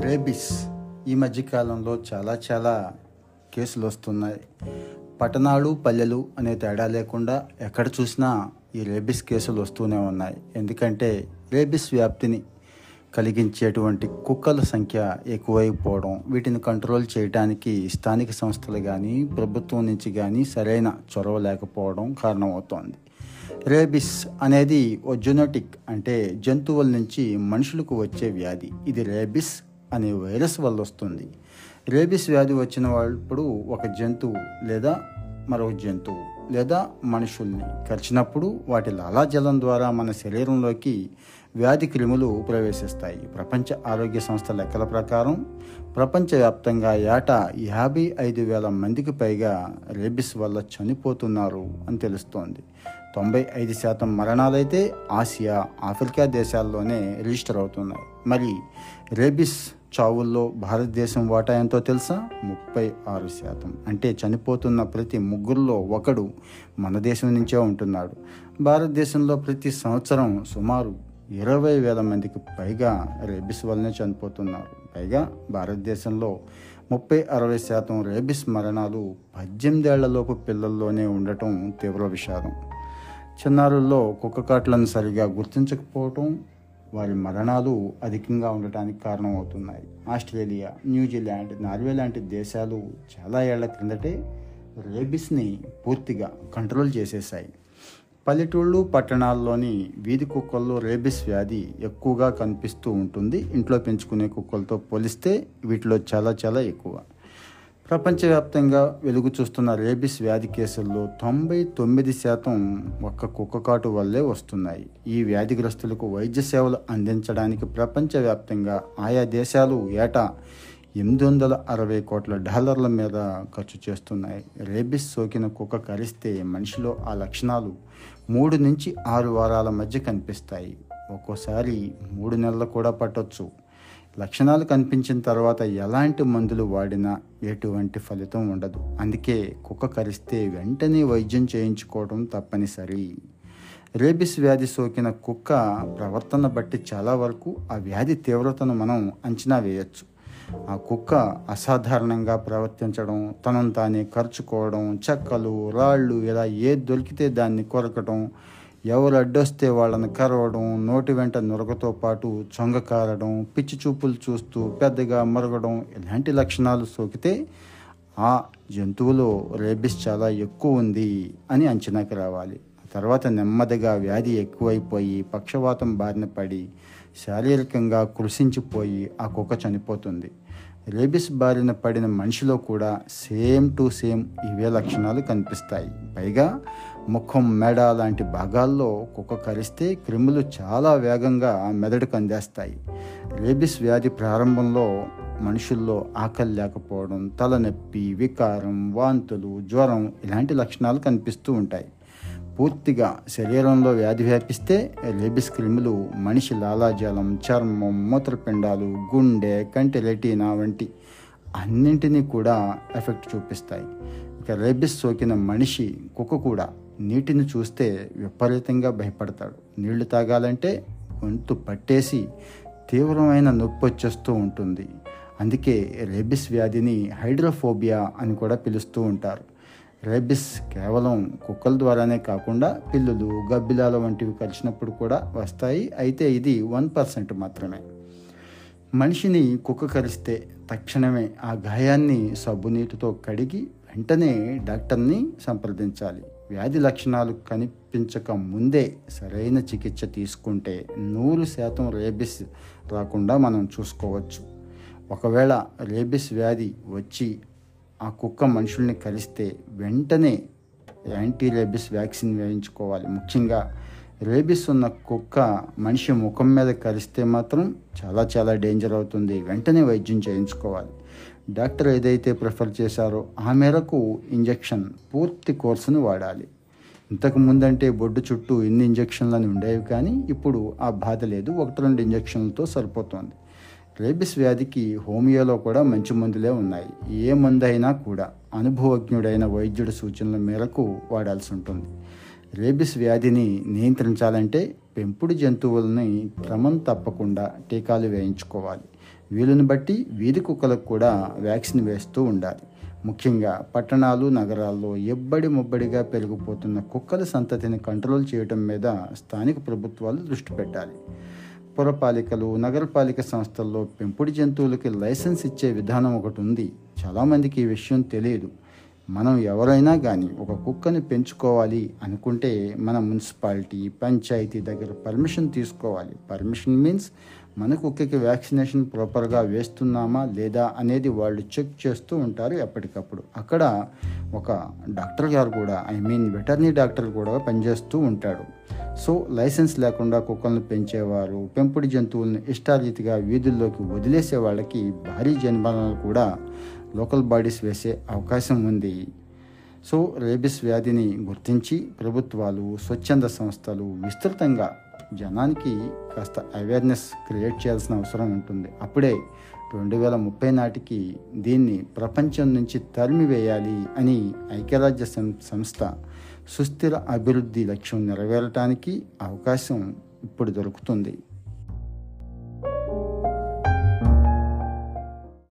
Rabies ఈ మధ్యకాలంలో చాలా చాలా కేసులు వస్తున్నాయి. పట్టణాలు పల్లెలు అనే తేడా లేకుండా ఎక్కడ చూసినా ఈ రేబిస్ కేసులు వస్తూనే ఉన్నాయి. ఎందుకంటే రేబిస్ వ్యాప్తిని కలిగించేటువంటి కుక్కల సంఖ్య ఎక్కువైపోవడం వీటిని కంట్రోల్ చేయడానికి స్థానిక సంస్థలు కానీ ప్రభుత్వం నుంచి కానీ సరైన చొరవ లేకపోవడం కారణమవుతోంది. రేబిస్ అనేది ఓ జెనోటిక్ అంటే జంతువుల నుంచి మనుషులకు వచ్చే వ్యాధి. ఇది రేబిస్ అనే వైరస్ వల్ల వస్తుంది రేబిస్ వ్యాధి వచ్చిన వాళ్ళప్పుడు ఒక జంతువు లేదా మరొక జంతువు లేదా మనుషుల్ని కరిచినప్పుడు వాటి లాలాజలం ద్వారా మన శరీరంలోకి వ్యాధి క్రిములు ప్రవేశిస్తాయి. ప్రపంచ ఆరోగ్య సంస్థ లెక్కల ప్రకారం ప్రపంచవ్యాప్తంగా ఏటా యాభై ఐదు వేల మందికి పైగా రేబిస్ వల్ల చనిపోతున్నారు అని తెలుస్తోంది. తొంభై ఐదు శాతం మరణాలైతే ఆసియా ఆఫ్రికా దేశాల్లోనే రిజిస్టర్ అవుతున్నాయి. మరి రేబిస్ చావుల్లో భారతదేశం వాటా ఎంతో తెలుసా? ముప్పై ఆరు శాతం. అంటే చనిపోతున్న ప్రతి ముగ్గురులో ఒకడు మన దేశం నుంచే ఉంటున్నాడు. భారతదేశంలో ప్రతి సంవత్సరం సుమారు ఇరవై వేల మందికి పైగా రేబిస్ వల్లనే చనిపోతున్నారు. పైగా భారతదేశంలో ముప్పై అరవై శాతం రేబిస్ మరణాలు పద్దెనిమిదేళ్ళలోపు పిల్లల్లోనే ఉండటం తీవ్ర విషాదం. చిన్నారుల్లో కుక్క కాట్లను సరిగా గుర్తించకపోవటం వారి మరణాలు అధికంగా ఉండటానికి కారణమవుతున్నాయి. ఆస్ట్రేలియా న్యూజిలాండ్ నార్వే లాంటి దేశాలు చాలా ఏళ్ళ క్రిందటే రేబిస్ని పూర్తిగా కంట్రోల్ చేసేశాయి. పల్లెటూళ్ళు పట్టణాల్లోని వీధి కుక్కల్లో రేబిస్ వ్యాధి ఎక్కువగా కనిపిస్తూ ఉంటుంది. ఇంట్లో పెంచుకునే కుక్కలతో పోలిస్తే వీటిలో చాలా చాలా ఎక్కువ. ప్రపంచవ్యాప్తంగా వెలుగు చూస్తున్న రేబిస్ వ్యాధి కేసుల్లో తొంభై తొమ్మిది శాతం ఒక్క కుక్కకాటు వల్లే వస్తున్నాయి. ఈ వ్యాధిగ్రస్తులకు వైద్య సేవలు అందించడానికి ప్రపంచవ్యాప్తంగా ఆయా దేశాలు ఏటా ఎనిమిది వందల అరవై కోట్ల డాలర్ల మీద ఖర్చు చేస్తున్నాయి. రేబిస్ సోకిన కుక్క కరిస్తే మనిషిలో ఆ లక్షణాలు మూడు నుంచి ఆరు వారాల మధ్య కనిపిస్తాయి. ఒక్కోసారి మూడు నెలలు కూడా పట్టొచ్చు. లక్షణాలు కనిపించిన తర్వాత ఎలాంటి మందులు వాడినా ఎటువంటి ఫలితం ఉండదు. అందుకే కుక్క కరిస్తే వెంటనే వైద్యం చేయించుకోవడం తప్పనిసరి. రేబిస్ వ్యాధి సోకిన కుక్క ప్రవర్తన బట్టి చాలా వరకు ఆ వ్యాధి తీవ్రతను మనం అంచనా వేయచ్చు. ఆ కుక్క అసాధారణంగా ప్రవర్తించడం తనను తానే ఖర్చుకోవడం చెక్కలు రాళ్ళు ఇలా ఏది దొరికితే దాన్ని కొరకడం ఎవరు అడ్డొస్తే వాళ్ళని కరవడం నోటి వెంట నురగతో పాటు చొంగ కారడం పిచ్చి చూపులు చూస్తూ పెద్దగా మరగడం ఇలాంటి లక్షణాలు సోకితే ఆ జంతువులో రేబిస్ చాలా ఎక్కువ ఉంది అని అంచనాకి రావాలి. తర్వాత నెమ్మదిగా వ్యాధి ఎక్కువైపోయి పక్షవాతం బారిన పడి శారీరకంగా కృషించిపోయి ఆ కుక్క చనిపోతుంది. రేబిస్ బారిన పడిన మనిషిలో కూడా సేమ్ టు సేమ్ ఇవే లక్షణాలు కనిపిస్తాయి. పైగా ముఖం మెడ లాంటి భాగాల్లో కుక్క కరిస్తే క్రిములు చాలా వేగంగా మెదడుకు అందేస్తాయి. రేబిస్ వ్యాధి ప్రారంభంలో మనుషుల్లో ఆకలి లేకపోవడం తలనొప్పి వికారం వాంతులు జ్వరం ఇలాంటి లక్షణాలు కనిపిస్తూ ఉంటాయి. పూర్తిగా శరీరంలో వ్యాధి వ్యాపిస్తే రేబిస్ క్రిములు మనిషి లాలాజలం చర్మం మూత్రపిండాలు గుండె కంటి రెటీనా వంటి అన్నింటినీ కూడా ఎఫెక్ట్ చూపిస్తాయి. ఇక రేబిస్ సోకిన మనిషి కుక్క కూడా నీటిని చూస్తే విపరీతంగా భయపడతాడు. నీళ్ళు తాగాలంటే గొంతు పట్టేసి తీవ్రమైన నొప్పి వచ్చేస్తూ ఉంటుంది. అందుకే రేబిస్ వ్యాధిని హైడ్రోఫోబియా అని కూడా పిలుస్తూ ఉంటారు. రేబిస్ కేవలం కుక్కల ద్వారానే కాకుండా పిల్లులు గబ్బిలాల వంటివి కలిసినప్పుడు కూడా వస్తాయి. అయితే ఇది వన్ పర్సెంట్ మాత్రమే. మనిషిని కుక్క కరిస్తే తక్షణమే ఆ గాయాన్ని సబ్బు నీటితో కడిగి వెంటనే డాక్టర్ని సంప్రదించాలి. వ్యాధి లక్షణాలు కనిపించక ముందే సరైన చికిత్స తీసుకుంటే నూరు శాతం రేబిస్ రాకుండా మనం చూసుకోవచ్చు. ఒకవేళ రేబిస్ వ్యాధి వచ్చి ఆ కుక్క మనుషుల్ని కలిస్తే వెంటనే యాంటీ రేబిస్ వ్యాక్సిన్ వేయించుకోవాలి. ముఖ్యంగా రేబిస్ ఉన్న కుక్క మనిషి ముఖం మీద కలిస్తే మాత్రం చాలా చాలా డేంజర్ అవుతుంది. వెంటనే వైద్యం చేయించుకోవాలి. డాక్టర్ ఏదైతే ప్రిఫర్ చేశారో ఆ మేరకు ఇంజెక్షన్ పూర్తి కోర్సును వాడాలి. ఇంతకు ముందంటే బొడ్డు చుట్టూ ఎన్ని ఇంజెక్షన్లని ఉండేవి కానీ ఇప్పుడు ఆ బాధ లేదు. ఒకటి రెండు ఇంజెక్షన్లతో సరిపోతుంది. రేబిస్ వ్యాధికి హోమియోలో కూడా మంచి మందులే ఉన్నాయి. ఏ మందు అయినా కూడా అనుభవజ్ఞుడైన వైద్యుడి సూచనల మేరకు వాడాల్సి ఉంటుంది. రేబిస్ వ్యాధిని నియంత్రించాలంటే పెంపుడు జంతువులని క్రమం తప్పకుండా టీకాలు వేయించుకోవాలి. వీలుని బట్టి వీధి కుక్కలకు కూడా వ్యాక్సిన్ వేస్తూ ఉండాలి. ముఖ్యంగా పట్టణాలు నగరాల్లో ఎబ్బడి ముబ్బడిగా పెరిగిపోతున్న కుక్కల సంతతిని కంట్రోల్ చేయడం మీద స్థానిక ప్రభుత్వాలు దృష్టి పెట్టాలి. పురపాలికలు నగరపాలిక సంస్థల్లో పెంపుడు జంతువులకి లైసెన్స్ ఇచ్చే విధానం ఒకటి ఉంది. చాలామందికి ఈ విషయం తెలియదు. మనం ఎవరైనా కానీ ఒక కుక్కని పెంచుకోవాలి అనుకుంటే మన మున్సిపాలిటీ పంచాయతీ దగ్గర పర్మిషన్ తీసుకోవాలి. పర్మిషన్ మీన్స్ మన కుక్కకి వ్యాక్సినేషన్ ప్రాపర్గా వేస్తున్నామా లేదా అనేది వాళ్ళు చెక్ చేస్తూ ఉంటారు ఎప్పటికప్పుడు. అక్కడ ఒక డాక్టర్ గారు కూడా ఐ మీన్ వెటర్నరీ డాక్టర్ కూడా పనిచేస్తూ ఉంటాడు. సో లైసెన్స్ లేకుండా కుక్కలను పెంచేవారు పెంపుడు జంతువులను ఇష్టారీతిగా వీధుల్లోకి వదిలేసే వాళ్ళకి భారీ జరిమానాలు కూడా లోకల్ బాడీస్ వేసే అవకాశం ఉంది. సో రేబిస్ వ్యాధిని గుర్తించి ప్రభుత్వాలు స్వచ్ఛంద సంస్థలు విస్తృతంగా జనానికి కాస్త అవేర్నెస్ క్రియేట్ చేయాల్సిన అవసరం ఉంటుంది. అప్పుడే రెండు వేల ముప్పై నాటికి దీన్ని ప్రపంచం నుంచి తరిమివేయాలి అని ఐక్యరాజ్య సం- సంస్థ సుస్థిర అభివృద్ధి లక్ష్యం నెరవేరటానికి అవకాశం ఇప్పుడు దొరుకుతుంది.